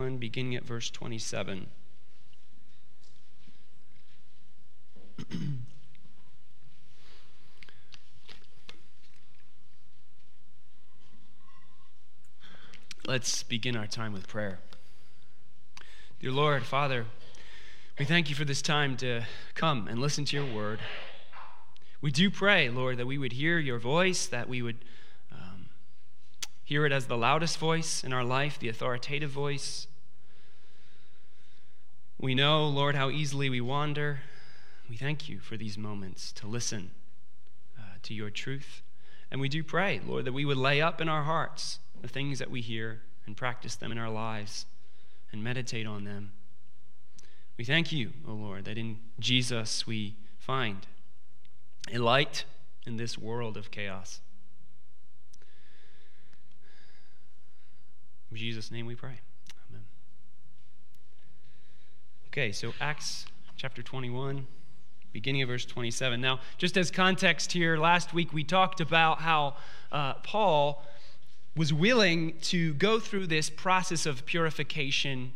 beginning at verse 27. Let's begin our time with prayer. Dear Lord, Father, we thank you for this time to come and listen to your word. We do pray, Lord, that we would hear your voice, that we would um, hear it as the loudest voice in our life, the authoritative voice. We know, Lord, how easily we wander. We thank you for these moments to listen uh, to your truth. And we do pray, Lord, that we would lay up in our hearts the things that we hear and practice them in our lives and meditate on them. We thank you, O oh Lord, that in Jesus we find a light in this world of chaos. In Jesus' name we pray. Amen. Okay, so Acts chapter 21 beginning of verse 27. Now, just as context here, last week we talked about how uh, Paul was willing to go through this process of purification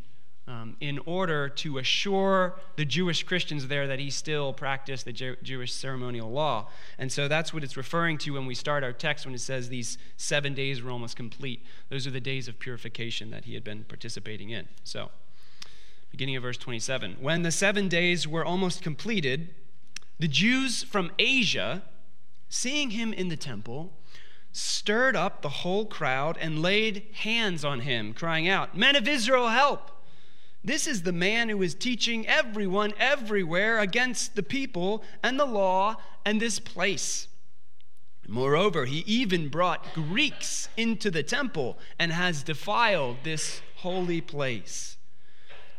um, in order to assure the Jewish Christians there that he still practiced the Jew- Jewish ceremonial law. And so that's what it's referring to when we start our text when it says these seven days were almost complete. Those are the days of purification that he had been participating in. So, beginning of verse 27. When the seven days were almost completed, the Jews from Asia, seeing him in the temple, stirred up the whole crowd and laid hands on him, crying out, Men of Israel, help! This is the man who is teaching everyone everywhere against the people and the law and this place. Moreover, he even brought Greeks into the temple and has defiled this holy place.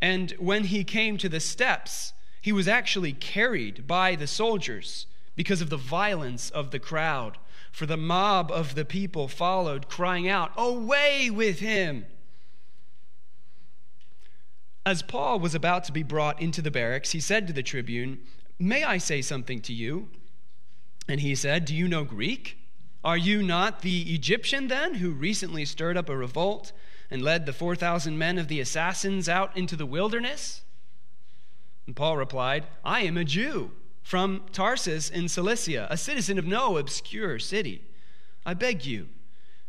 And when he came to the steps, he was actually carried by the soldiers because of the violence of the crowd. For the mob of the people followed, crying out, Away with him! As Paul was about to be brought into the barracks, he said to the tribune, May I say something to you? And he said, Do you know Greek? Are you not the Egyptian then, who recently stirred up a revolt and led the 4,000 men of the assassins out into the wilderness? And Paul replied, I am a Jew from Tarsus in Cilicia, a citizen of no obscure city. I beg you,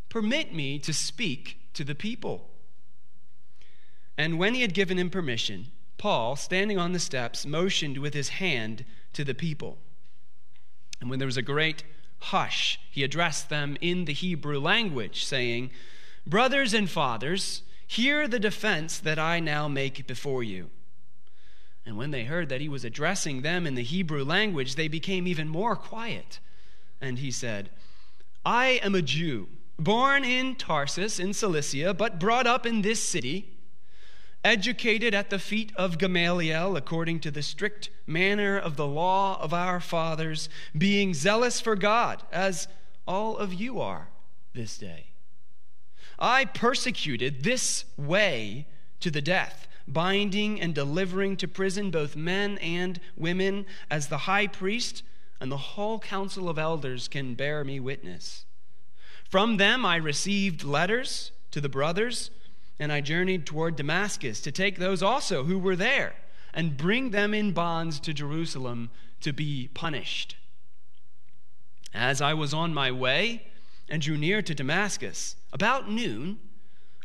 permit me to speak to the people. And when he had given him permission, Paul, standing on the steps, motioned with his hand to the people. And when there was a great hush, he addressed them in the Hebrew language, saying, Brothers and fathers, hear the defense that I now make before you. And when they heard that he was addressing them in the Hebrew language, they became even more quiet. And he said, I am a Jew, born in Tarsus in Cilicia, but brought up in this city, educated at the feet of Gamaliel according to the strict manner of the law of our fathers, being zealous for God, as all of you are this day. I persecuted this way to the death, binding and delivering to prison both men and women, as the high priest and the whole council of elders can bear me witness. From them I received letters to the brothers, and I journeyed toward Damascus to take those also who were there and bring them in bonds to Jerusalem to be punished. As I was on my way and drew near to Damascus, about noon,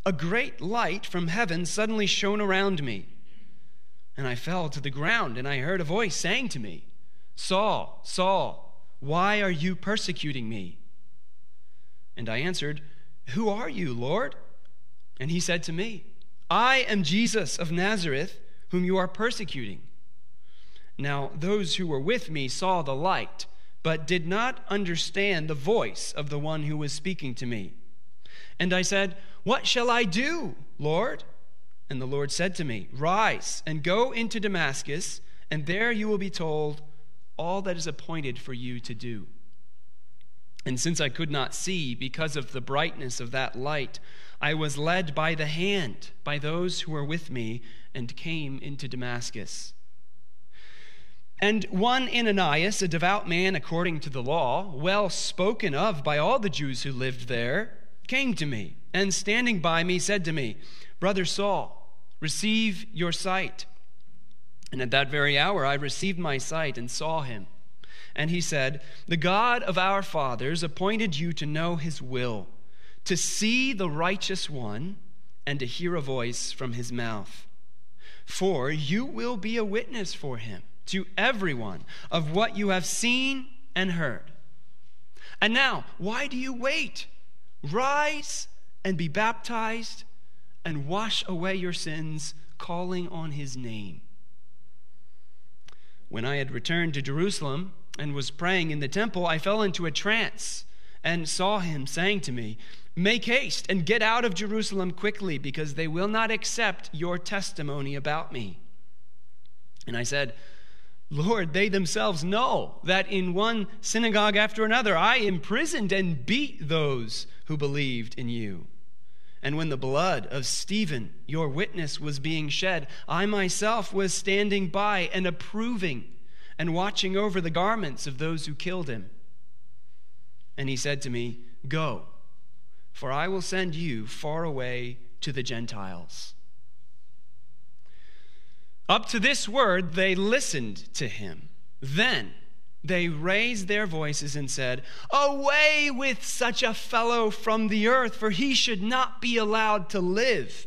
a great light from heaven suddenly shone around me. and I fell to the ground, and I heard a voice saying to me, Saul, Saul, why are you persecuting me? And I answered, Who are you, Lord? And he said to me, I am Jesus of Nazareth, whom you are persecuting. Now, those who were with me saw the light, but did not understand the voice of the one who was speaking to me. And I said, What shall I do, Lord? And the Lord said to me, Rise and go into Damascus, and there you will be told all that is appointed for you to do. And since I could not see because of the brightness of that light, I was led by the hand by those who were with me and came into Damascus. And one Ananias, a devout man according to the law, well spoken of by all the Jews who lived there, came to me, and standing by me said to me, Brother Saul, receive your sight. And at that very hour I received my sight and saw him. And he said, The God of our fathers appointed you to know his will, to see the righteous one, and to hear a voice from his mouth. For you will be a witness for him to everyone of what you have seen and heard. And now, why do you wait? Rise and be baptized and wash away your sins, calling on his name. When I had returned to Jerusalem and was praying in the temple, I fell into a trance and saw him saying to me, Make haste and get out of Jerusalem quickly, because they will not accept your testimony about me. And I said, Lord, they themselves know that in one synagogue after another I imprisoned and beat those who believed in you. And when the blood of Stephen, your witness, was being shed, I myself was standing by and approving and watching over the garments of those who killed him. And he said to me, Go, for I will send you far away to the Gentiles. Up to this word, they listened to him. Then they raised their voices and said, Away with such a fellow from the earth, for he should not be allowed to live.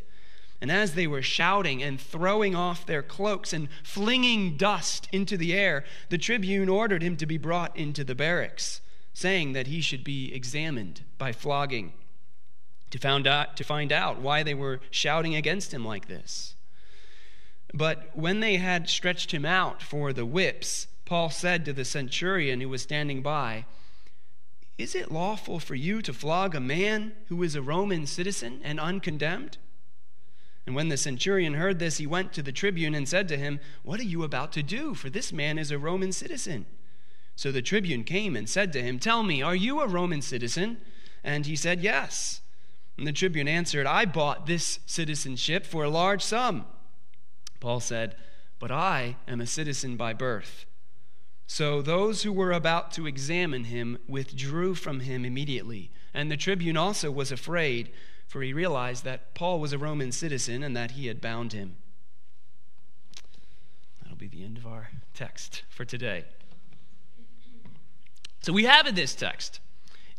And as they were shouting and throwing off their cloaks and flinging dust into the air, the tribune ordered him to be brought into the barracks, saying that he should be examined by flogging to, find out why they were shouting against him like this. But when they had stretched him out for the whips, Paul said to the centurion who was standing by, Is it lawful for you to flog a man who is a Roman citizen and uncondemned? And when the centurion heard this, he went to the tribune and said to him, What are you about to do? For this man is a Roman citizen. So the tribune came and said to him, Tell me, are you a Roman citizen? And he said, Yes. And the tribune answered, I bought this citizenship for a large sum. Paul said, But I am a citizen by birth. So those who were about to examine him withdrew from him immediately. And the tribune also was afraid, for he realized that Paul was a Roman citizen and that he had bound him. That'll be the end of our text for today. So we have in this text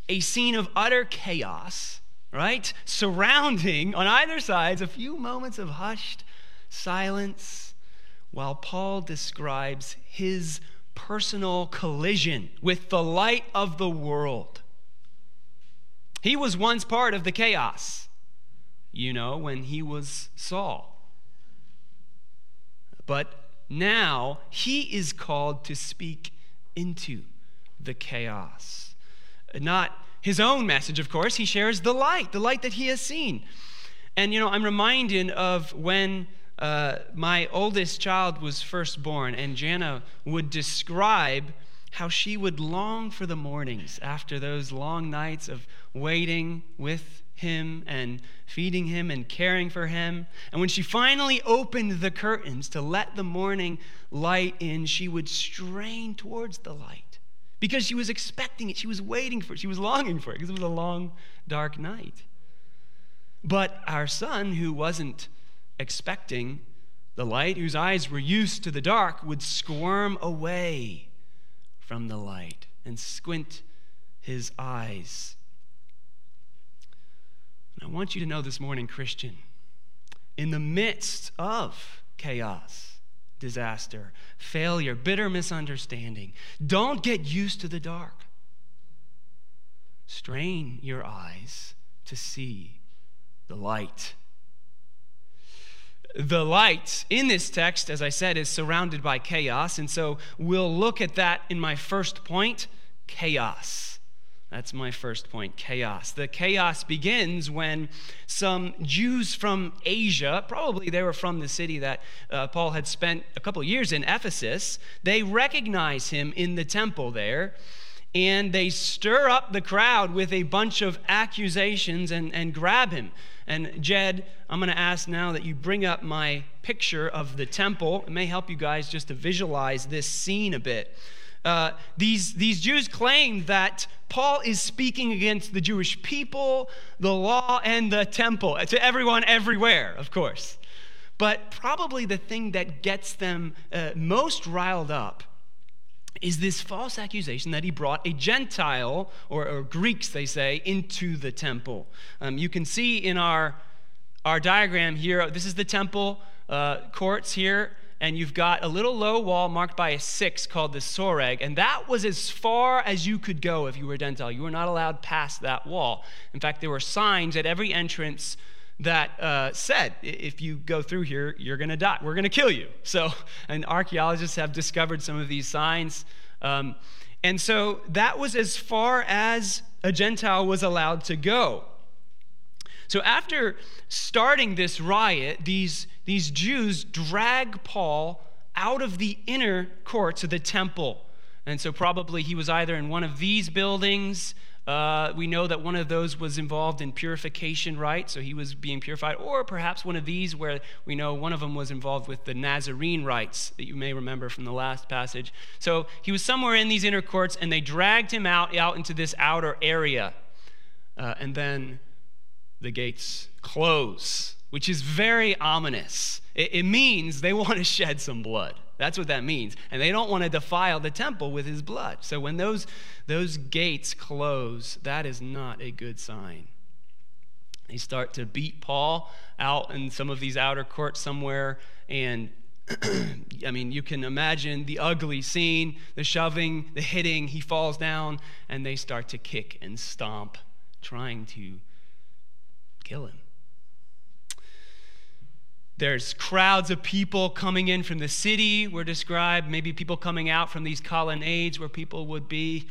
a scene of utter chaos, right? Surrounding on either sides a few moments of hushed silence while Paul describes his personal collision with the light of the world. He was once part of the chaos, you know, when he was Saul. But now he is called to speak into the chaos. Not his own message, of course. He shares the light, the light that he has seen. And, you know, I'm reminded of when uh, my oldest child was first born, and Jana would describe how she would long for the mornings after those long nights of waiting with him and feeding him and caring for him. And when she finally opened the curtains to let the morning light in, she would strain towards the light because she was expecting it. She was waiting for it. She was longing for it because it was a long, dark night. But our son, who wasn't expecting the light, whose eyes were used to the dark, would squirm away from the light and squint his eyes. And I want you to know this morning, Christian, in the midst of chaos, disaster, failure, bitter misunderstanding. Don't get used to the dark. Strain your eyes to see the light. The light in this text, as I said, is surrounded by chaos. And so we'll look at that in my first point chaos. That's my first point chaos. The chaos begins when some Jews from Asia, probably they were from the city that uh, Paul had spent a couple years in, Ephesus, they recognize him in the temple there and they stir up the crowd with a bunch of accusations and, and grab him. And Jed, I'm going to ask now that you bring up my picture of the temple. It may help you guys just to visualize this scene a bit. Uh, these, these Jews claim that Paul is speaking against the Jewish people, the law, and the temple, to everyone everywhere, of course. But probably the thing that gets them uh, most riled up is this false accusation that he brought a Gentile, or, or Greeks, they say, into the temple. Um, you can see in our, our diagram here, this is the temple uh, courts here, and you've got a little low wall marked by a six called the soreg, and that was as far as you could go if you were a Gentile. You were not allowed past that wall. In fact, there were signs at every entrance that uh, said, if you go through here, you're going to die. We're going to kill you. So, and archaeologists have discovered some of these signs. Um, and so that was as far as a Gentile was allowed to go. So after starting this riot, these, these Jews drag Paul out of the inner courts of the temple. And so probably he was either in one of these buildings uh, we know that one of those was involved in purification rites, so he was being purified, or perhaps one of these where we know one of them was involved with the Nazarene rites that you may remember from the last passage. So he was somewhere in these inner courts, and they dragged him out, out into this outer area. Uh, and then the gates close, which is very ominous. It, it means they want to shed some blood. That's what that means. And they don't want to defile the temple with his blood. So when those, those gates close, that is not a good sign. They start to beat Paul out in some of these outer courts somewhere. And I mean, you can imagine the ugly scene the shoving, the hitting. He falls down, and they start to kick and stomp, trying to kill him. There's crowds of people coming in from the city, were described, maybe people coming out from these colonnades where people would be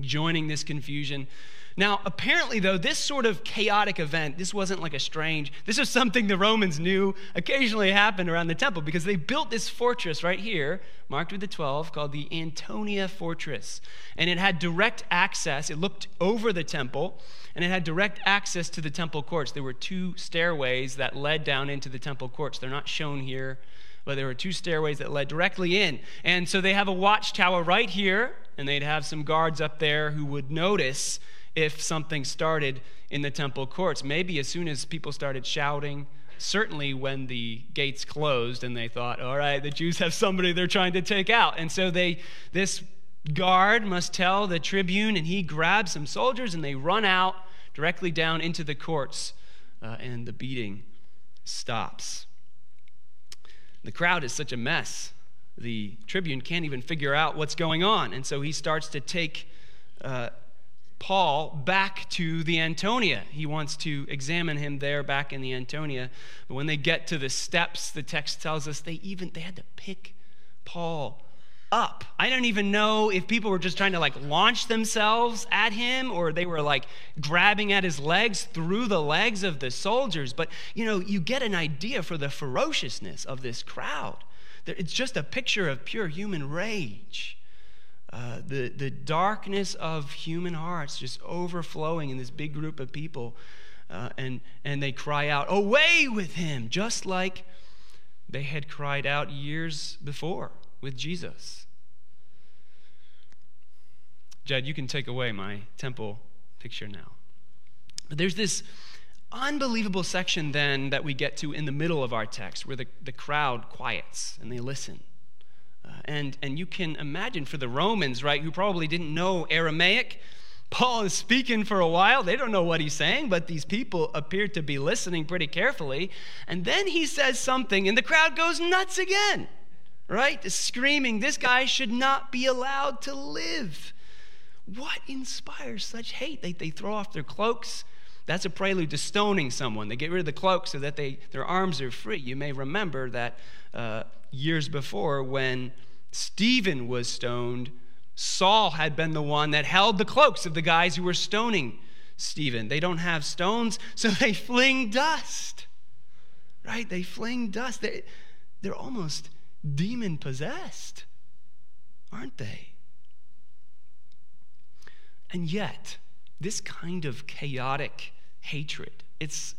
joining this confusion. Now, apparently, though, this sort of chaotic event, this wasn't like a strange, this was something the Romans knew occasionally happened around the temple because they built this fortress right here, marked with the 12, called the Antonia Fortress. And it had direct access, it looked over the temple, and it had direct access to the temple courts. There were two stairways that led down into the temple courts. They're not shown here but there were two stairways that led directly in. And so they have a watchtower right here, and they'd have some guards up there who would notice if something started in the temple courts. Maybe as soon as people started shouting, certainly when the gates closed and they thought, all right, the Jews have somebody they're trying to take out. And so they, this guard must tell the tribune, and he grabs some soldiers and they run out directly down into the courts, uh, and the beating stops. The crowd is such a mess. The tribune can't even figure out what's going on. And so he starts to take uh, Paul back to the Antonia. He wants to examine him there back in the Antonia. But when they get to the steps, the text tells us they even they had to pick Paul up. I don't even know if people were just trying to like launch themselves at him or they were like grabbing at his legs through the legs of the soldiers. But you know, you get an idea for the ferociousness of this crowd. It's just a picture of pure human rage. Uh, the, the darkness of human hearts just overflowing in this big group of people. Uh, and, and they cry out, Away with him! Just like they had cried out years before with Jesus. Jed, you can take away my temple picture now. But there's this unbelievable section then that we get to in the middle of our text where the, the crowd quiets and they listen. And, and you can imagine for the Romans, right, who probably didn't know Aramaic, Paul is speaking for a while. They don't know what he's saying, but these people appear to be listening pretty carefully. And then he says something, and the crowd goes nuts again. right? Screaming, this guy should not be allowed to live. What inspires such hate? They, they throw off their cloaks. That's a prelude to stoning someone. They get rid of the cloak so that they, their arms are free. You may remember that uh, years before when Stephen was stoned, Saul had been the one that held the cloaks of the guys who were stoning Stephen. They don't have stones, so they fling dust. Right? They fling dust. They, they're almost demon possessed, aren't they? And yet, this kind of chaotic hatred, it's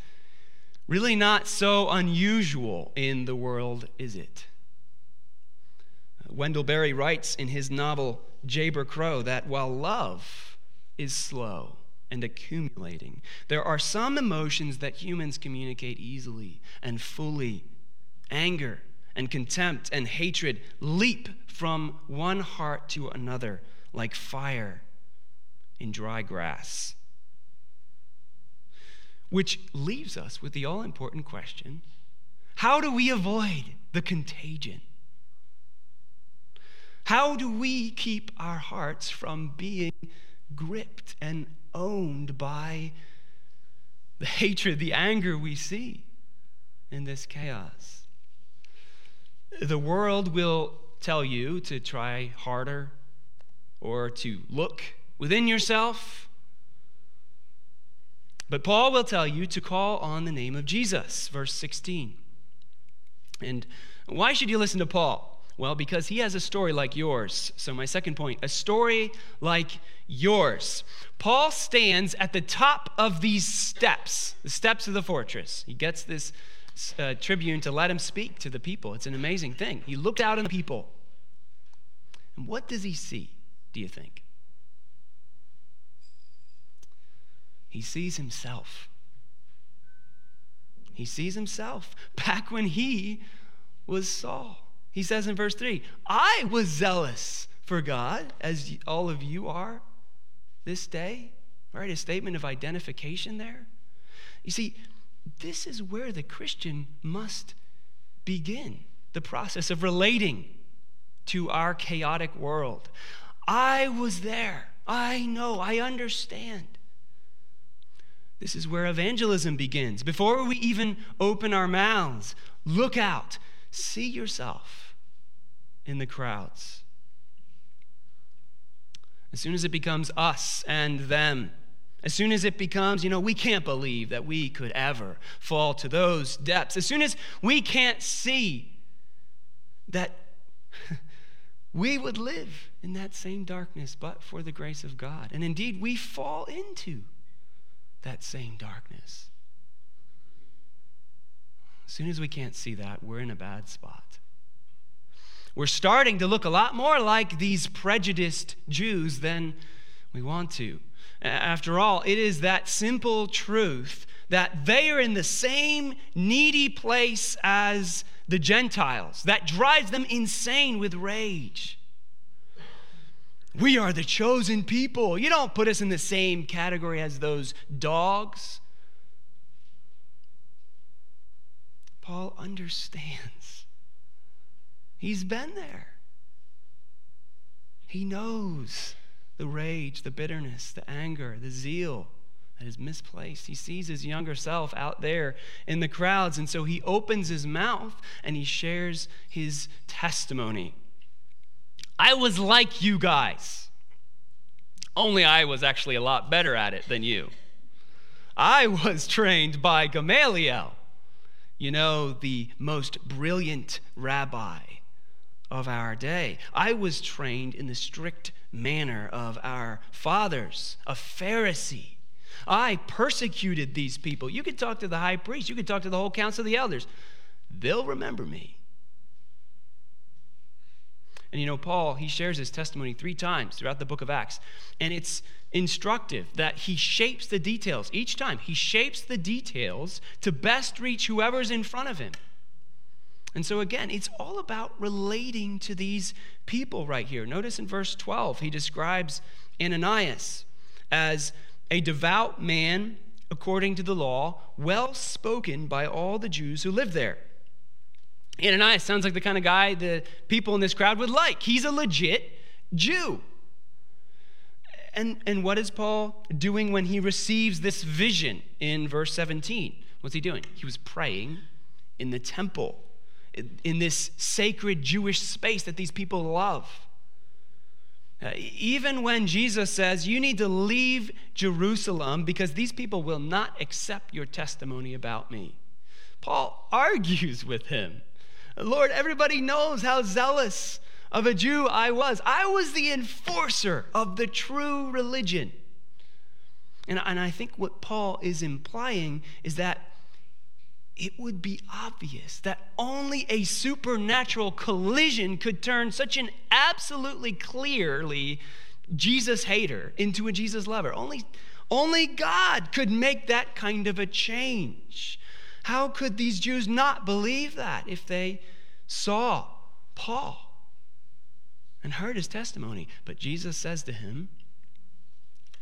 really not so unusual in the world, is it? Wendell Berry writes in his novel Jayber Crow that while love is slow and accumulating, there are some emotions that humans communicate easily and fully. Anger and contempt and hatred leap from one heart to another like fire in dry grass. Which leaves us with the all important question how do we avoid the contagion? How do we keep our hearts from being gripped and owned by the hatred, the anger we see in this chaos? The world will tell you to try harder or to look within yourself. But Paul will tell you to call on the name of Jesus, verse 16. And why should you listen to Paul? Well, because he has a story like yours. So, my second point a story like yours. Paul stands at the top of these steps, the steps of the fortress. He gets this uh, tribune to let him speak to the people. It's an amazing thing. He looked out on the people. And what does he see, do you think? He sees himself. He sees himself back when he was Saul. He says in verse 3 I was zealous for God, as all of you are this day. Right? A statement of identification there. You see, this is where the Christian must begin the process of relating to our chaotic world. I was there. I know. I understand. This is where evangelism begins. Before we even open our mouths, look out, see yourself in the crowds. As soon as it becomes us and them, as soon as it becomes, you know, we can't believe that we could ever fall to those depths, as soon as we can't see that we would live in that same darkness but for the grace of God. And indeed, we fall into that same darkness. As soon as we can't see that, we're in a bad spot. We're starting to look a lot more like these prejudiced Jews than we want to. After all, it is that simple truth that they are in the same needy place as the Gentiles that drives them insane with rage. We are the chosen people. You don't put us in the same category as those dogs. Paul understands. He's been there. He knows the rage, the bitterness, the anger, the zeal that is misplaced. He sees his younger self out there in the crowds, and so he opens his mouth and he shares his testimony. I was like you guys. Only I was actually a lot better at it than you. I was trained by Gamaliel, you know, the most brilliant rabbi of our day. I was trained in the strict manner of our fathers, a Pharisee. I persecuted these people. You could talk to the high priest, you could talk to the whole council of the elders. They'll remember me. And you know, Paul, he shares his testimony three times throughout the book of Acts. And it's instructive that he shapes the details each time. He shapes the details to best reach whoever's in front of him. And so, again, it's all about relating to these people right here. Notice in verse 12, he describes Ananias as a devout man according to the law, well spoken by all the Jews who lived there. Ananias sounds like the kind of guy the people in this crowd would like. He's a legit Jew. And, and what is Paul doing when he receives this vision in verse 17? What's he doing? He was praying in the temple, in this sacred Jewish space that these people love. Uh, even when Jesus says, You need to leave Jerusalem because these people will not accept your testimony about me, Paul argues with him. Lord, everybody knows how zealous of a Jew I was. I was the enforcer of the true religion. And, and I think what Paul is implying is that it would be obvious that only a supernatural collision could turn such an absolutely clearly Jesus hater into a Jesus lover. Only, only God could make that kind of a change. How could these Jews not believe that if they saw Paul and heard his testimony? But Jesus says to him,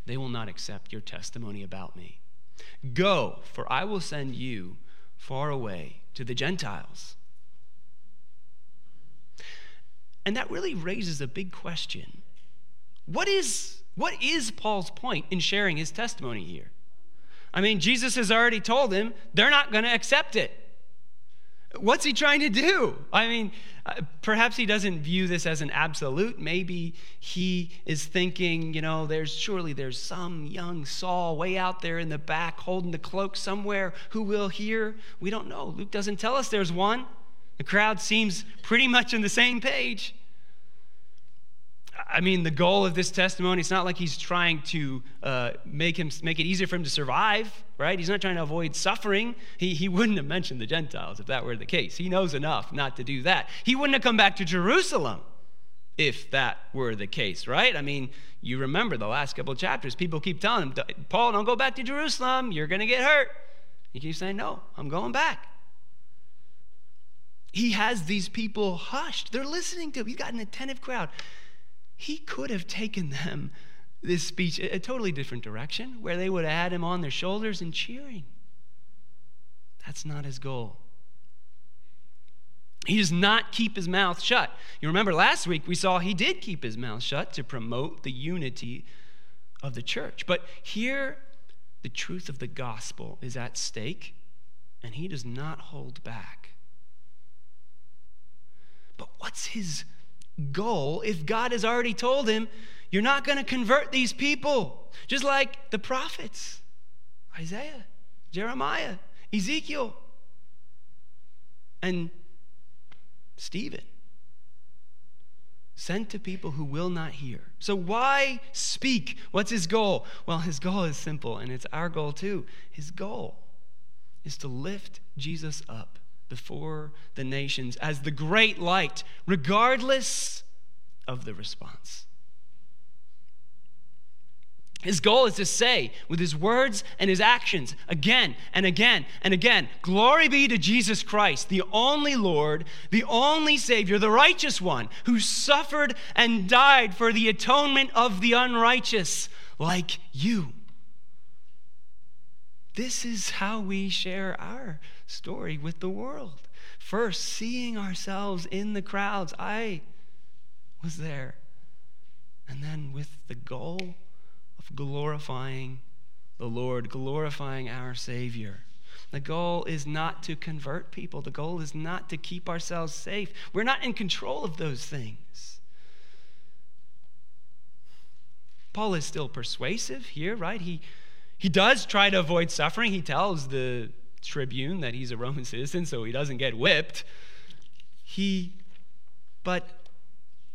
They will not accept your testimony about me. Go, for I will send you far away to the Gentiles. And that really raises a big question. What is, what is Paul's point in sharing his testimony here? I mean, Jesus has already told him they're not going to accept it. What's he trying to do? I mean, uh, perhaps he doesn't view this as an absolute. Maybe he is thinking, you know, there's surely there's some young Saul way out there in the back holding the cloak somewhere who will hear. We don't know. Luke doesn't tell us there's one. The crowd seems pretty much on the same page. I mean, the goal of this testimony, it's not like he's trying to uh, make, him, make it easier for him to survive, right? He's not trying to avoid suffering. He, he wouldn't have mentioned the Gentiles if that were the case. He knows enough not to do that. He wouldn't have come back to Jerusalem if that were the case, right? I mean, you remember the last couple chapters, people keep telling him, Paul, don't go back to Jerusalem. You're going to get hurt. He keeps saying, no, I'm going back. He has these people hushed. They're listening to him. He's got an attentive crowd he could have taken them this speech a, totally different direction where they would have had him on their shoulders and cheering. That's not his goal. He does not keep his mouth shut. You remember last week we saw he did keep his mouth shut to promote the unity of the church. But here, the truth of the gospel is at stake, and he does not hold back. But what's his goal if God has already told him, you're not going to convert these people? Just like the prophets Isaiah, Jeremiah, Ezekiel, and Stephen. Sent to people who will not hear. So, why speak? What's his goal? Well, his goal is simple, and it's our goal too. His goal is to lift Jesus up before the nations as the great light, regardless of the response. His goal is to say with his words and his actions again and again and again Glory be to Jesus Christ, the only Lord, the only Savior, the righteous one who suffered and died for the atonement of the unrighteous, like you. This is how we share our story with the world. First, seeing ourselves in the crowds. I was there. And then with the goal of glorifying the Lord, glorifying our Savior. The goal is not to convert people. The goal is not to keep ourselves safe. We're not in control of those things. Paul is still persuasive here, right? He he does try to avoid suffering. He tells the tribune that he's a Roman citizen so he doesn't get whipped. He, but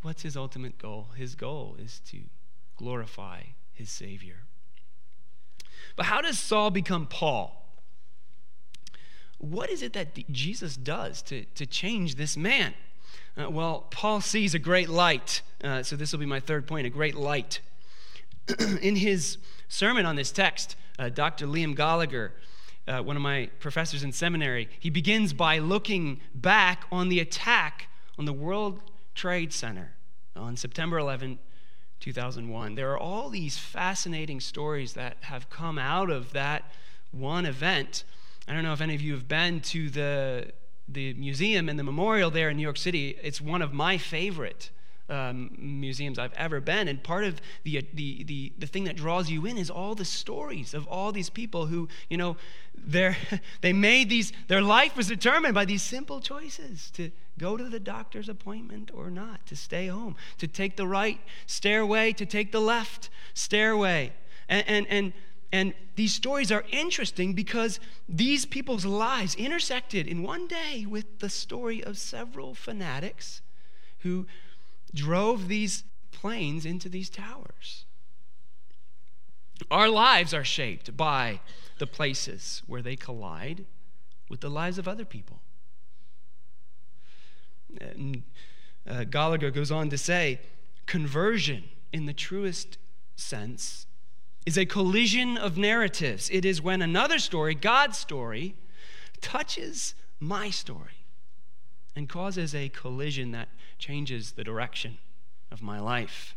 what's his ultimate goal? His goal is to glorify his Savior. But how does Saul become Paul? What is it that Jesus does to, to change this man? Uh, well, Paul sees a great light. Uh, so this will be my third point a great light. In his sermon on this text, uh, Dr. Liam Goligher, uh, one of my professors in seminary, he begins by looking back on the attack on the World Trade Center on September 11, 2001. There are all these fascinating stories that have come out of that one event. I don't know if any of you have been to the the museum and the memorial there in New York City, it's one of my favorite um, museums I've ever been. And part of the, the, the, the thing that draws you in is all the stories of all these people who, you know, they made these, their life was determined by these simple choices to go to the doctor's appointment or not, to stay home, to take the right stairway, to take the left stairway. And, and, and, and these stories are interesting because these people's lives intersected in one day with the story of several fanatics who drove these planes into these towers. Our lives are shaped by the places where they collide with the lives of other people. And, uh, Goligher goes on to say conversion, in the truest sense, is a collision of narratives. It is when another story, God's story, touches my story and causes a collision that changes the direction of my life.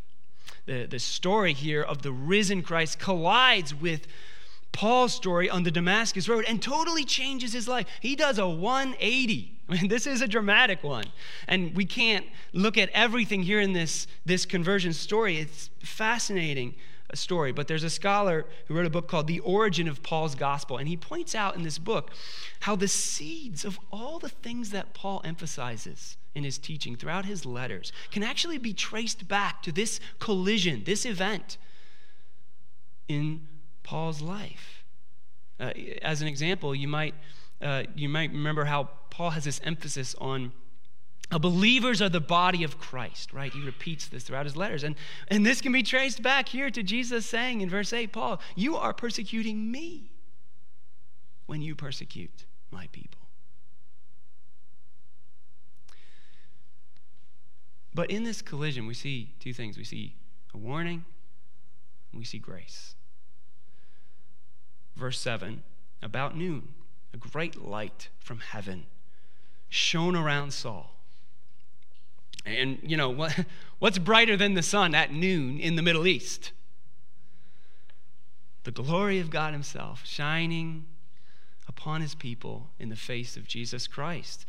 The, the story here of the risen Christ collides with Paul's story on the Damascus Road and totally changes his life. He does a 180. I mean, this is a dramatic one. And we can't look at everything here in this, this conversion story. It's fascinating story, but there's a scholar who wrote a book called The Origin of Paul's Gospel, and he points out in this book how the seeds of all the things that Paul emphasizes in his teaching throughout his letters can actually be traced back to this collision, this event in Paul's life. Uh, as an example, you might, uh, you might remember how Paul has this emphasis on Uh, believers are the body of Christ, right? He repeats this throughout his letters. And, and this can be traced back here to Jesus saying in verse 8 Paul, you are persecuting me when you persecute my people. But in this collision, we see two things we see a warning, we see grace. Verse 7 About noon, a great light from heaven shone around Saul. And, you know, what, what's brighter than the sun at noon in the Middle East? The glory of God Himself shining upon His people in the face of Jesus Christ.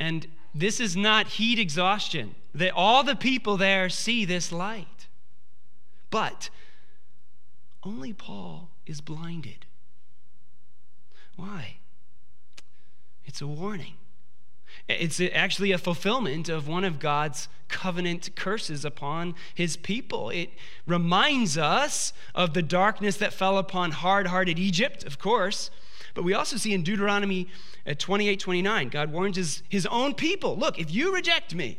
And this is not heat exhaustion. That all the people there see this light. But only Paul is blinded. Why? It's a warning. It's actually a fulfillment of one of God's covenant curses upon his people. It reminds us of the darkness that fell upon hard hearted Egypt, of course, but we also see in Deuteronomy uh, 28 29, God warns his, his own people look, if you reject me,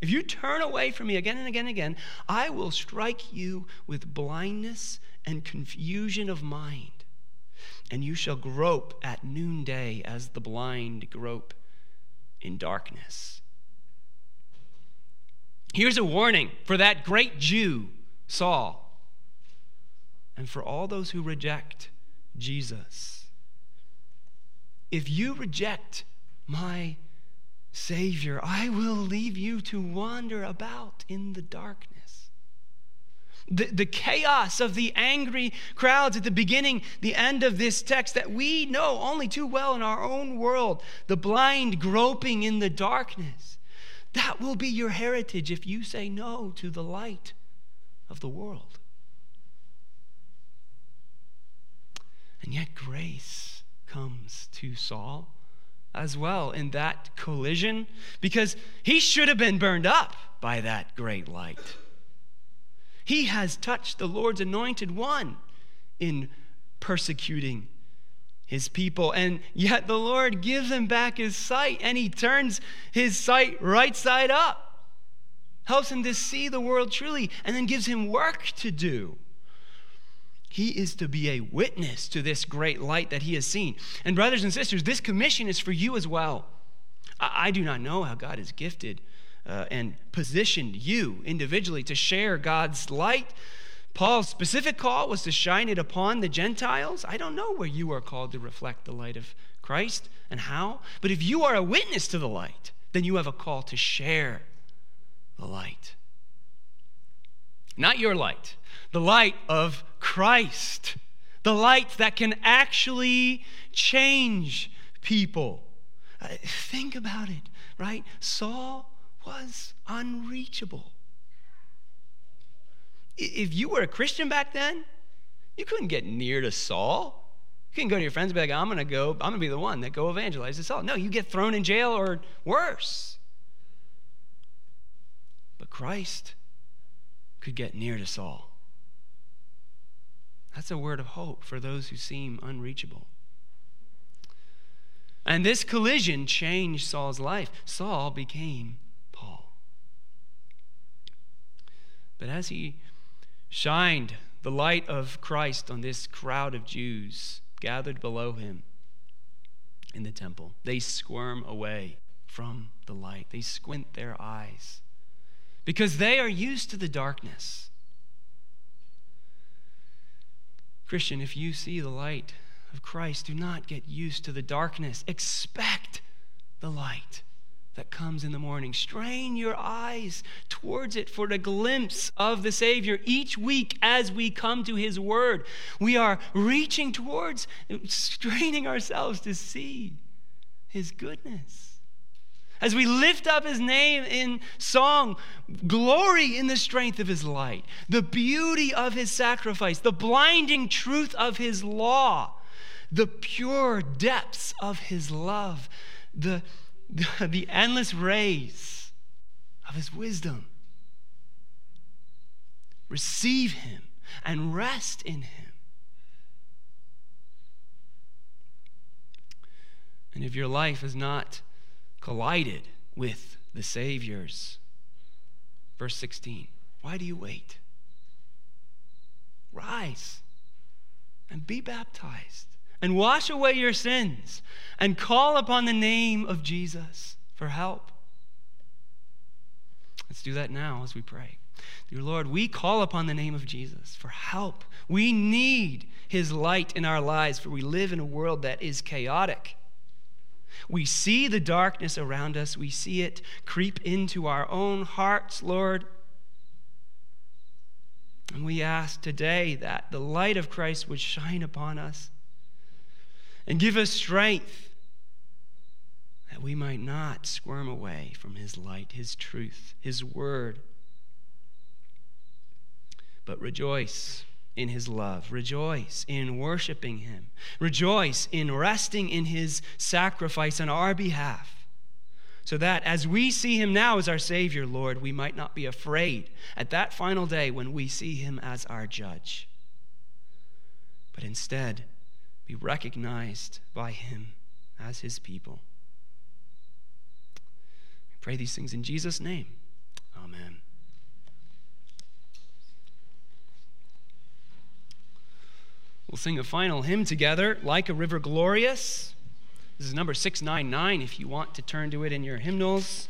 if you turn away from me again and again and again, I will strike you with blindness and confusion of mind, and you shall grope at noonday as the blind grope in darkness. Here's a warning for that great Jew, Saul, and for all those who reject Jesus. If you reject my Savior, I will leave you to wander about in the darkness the, the chaos of the angry crowds at the beginning, the end of this text that we know only too well in our own world, the blind groping in the darkness. That will be your heritage if you say no to the light of the world. And yet, grace comes to Saul as well in that collision because he should have been burned up by that great light. He has touched the Lord's anointed one in persecuting his people. And yet the Lord gives him back his sight, and he turns his sight right side up, helps him to see the world truly, and then gives him work to do. He is to be a witness to this great light that he has seen. And, brothers and sisters, this commission is for you as well. I, do not know how God has gifted uh, and positioned you individually to share God's light. Paul's specific call was to shine it upon the Gentiles. I don't know where you are called to reflect the light of Christ and how, but if you are a witness to the light, then you have a call to share the light. Not your light, the light of Christ, the light that can actually change people Uh, think about it, right? Saul was unreachable. If you were a Christian back then, you couldn't get near to Saul. You couldn't go to your friends and be like, I'm going to go, I'm going to be the one that go evangelize to Saul. No, you get thrown in jail or worse. But Christ could get near to Saul. That's a word of hope for those who seem unreachable. And this collision changed Saul's life. Saul became Paul. But as he shined the light of Christ on this crowd of Jews gathered below him in the temple, they squirm away from the light. They squint their eyes because they are used to the darkness. Christian, if you see the light of Christ, do not get used to the darkness. Expect the light that comes in the morning. Strain your eyes towards it for the glimpse of the Savior. Each week, as we come to His Word, we are reaching towards, straining ourselves to see His goodness. As we lift up His name in song, glory in the strength of His light, the beauty of His sacrifice, the blinding truth of His law, the pure depths of His love, the the, endless rays of his wisdom. Receive him and rest in him. And if your life has not collided with the Savior's, verse 16, why do you wait? Rise and be baptized and wash away your sins and call upon the name of Jesus for help. Let's do that now as we pray. Dear Lord, we call upon the name of Jesus for help. We need his light in our lives, for we live in a world that is chaotic. We see the darkness around us, we see it creep into our own hearts, Lord. And we ask today that the light of Christ would shine upon us and give us strength that we might not squirm away from His light, His truth, His word, but rejoice in His love, rejoice in worshiping Him, rejoice in resting in His sacrifice on our behalf. So that as we see him now as our Savior, Lord, we might not be afraid at that final day when we see him as our judge. But instead, be recognized by Him as His people. We pray these things in Jesus' name. Amen. We'll sing a final hymn together, Like a River Glorious. This is number 699 if you want to turn to it in your hymnals.